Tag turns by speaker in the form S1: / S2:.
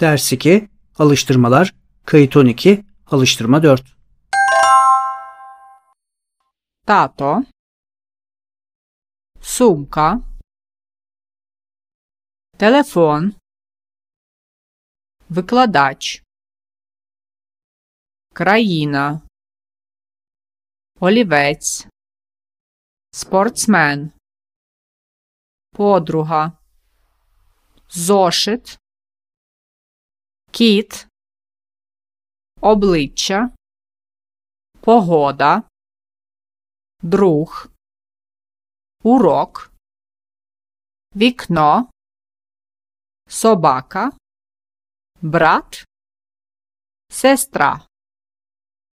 S1: Ders 2, alıştırmalar, kayıt 12, alıştırma 4.
S2: Тато. Сумка. Телефон. Викладач. Країна. Олівець. Спортсмен. Подруга. Зошит. Кіт. Обличчя. Погода. Друг. Урок. Вікно. Собака. Брат. Сестра.